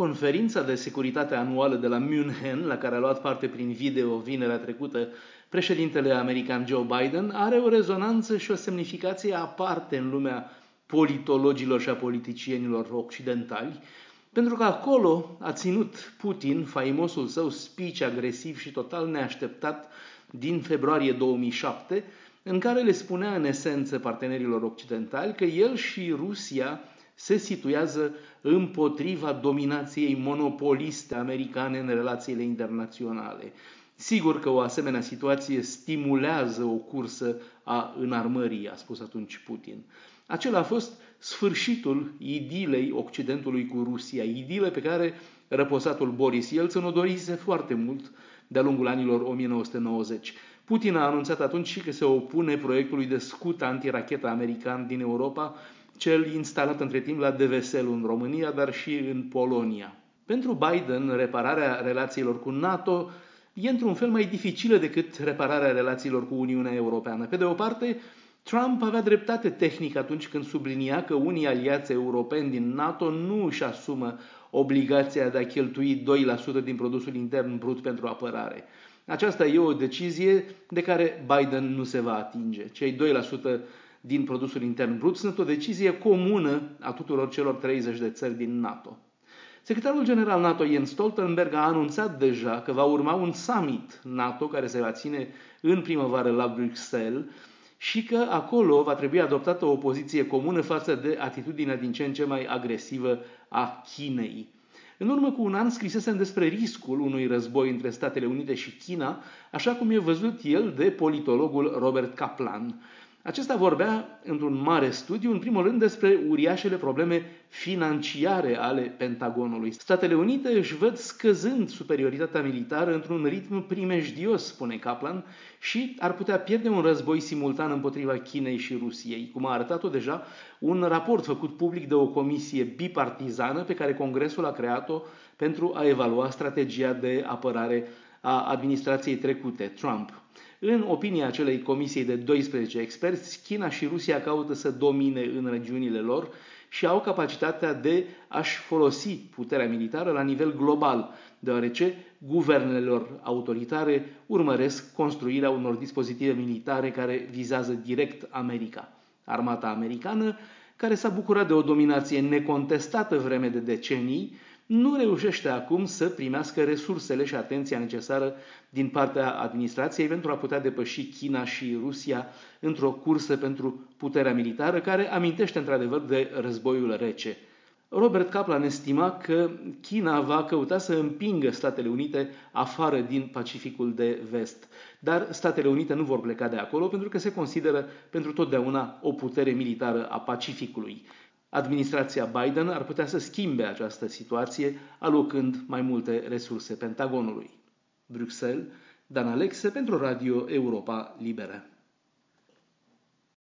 conferința de securitate anuală de la München, la care a luat parte prin video vinerea trecută președintele american Joe Biden, are o rezonanță și o semnificație aparte în lumea politologilor și a politicienilor occidentali, pentru că acolo a ținut Putin faimosul său speech agresiv și total neașteptat din februarie 2007, în care le spunea în esență partenerilor occidentali că el și Rusia se situează împotriva dominației monopoliste americane în relațiile internaționale. Sigur că o asemenea situație stimulează o cursă a înarmării, a spus atunci Putin. Acela a fost sfârșitul idilei Occidentului cu Rusia, idile pe care răposatul Boris Yeltsin o dorise foarte mult de-a lungul anilor 1990. Putin a anunțat atunci și că se opune proiectului de scut antirachetă american din Europa, cel instalat între timp la Devesel în România, dar și în Polonia. Pentru Biden, repararea relațiilor cu NATO e într-un fel mai dificilă decât repararea relațiilor cu Uniunea Europeană. Pe de o parte, Trump avea dreptate tehnic atunci când sublinia că unii aliați europeni din NATO nu își asumă obligația de a cheltui 2% din produsul intern brut pentru apărare. Aceasta e o decizie de care Biden nu se va atinge. Cei 2% din produsul intern brut sunt o decizie comună a tuturor celor 30 de țări din NATO. Secretarul general NATO Jens Stoltenberg a anunțat deja că va urma un summit NATO care se va ține în primăvară la Bruxelles și că acolo va trebui adoptată o poziție comună față de atitudinea din ce în ce mai agresivă a Chinei. În urmă cu un an scrisesem despre riscul unui război între Statele Unite și China, așa cum e văzut el de politologul Robert Kaplan. Acesta vorbea într-un mare studiu, în primul rând, despre uriașele probleme financiare ale Pentagonului. Statele Unite își văd scăzând superioritatea militară într-un ritm primejdios, spune Kaplan, și ar putea pierde un război simultan împotriva Chinei și Rusiei, cum a arătat-o deja un raport făcut public de o comisie bipartizană pe care Congresul a creat-o pentru a evalua strategia de apărare a administrației trecute, Trump. În opinia acelei comisii de 12 experți, China și Rusia caută să domine în regiunile lor și au capacitatea de a-și folosi puterea militară la nivel global, deoarece guvernelor autoritare urmăresc construirea unor dispozitive militare care vizează direct America. Armata americană, care s-a bucurat de o dominație necontestată vreme de decenii, nu reușește acum să primească resursele și atenția necesară din partea administrației pentru a putea depăși China și Rusia într-o cursă pentru puterea militară care amintește într-adevăr de războiul rece. Robert Kaplan estima că China va căuta să împingă Statele Unite afară din Pacificul de Vest. Dar Statele Unite nu vor pleca de acolo pentru că se consideră pentru totdeauna o putere militară a Pacificului. Administrația Biden ar putea să schimbe această situație, alocând mai multe resurse Pentagonului. Bruxelles, Dan Alexe pentru Radio Europa Liberă.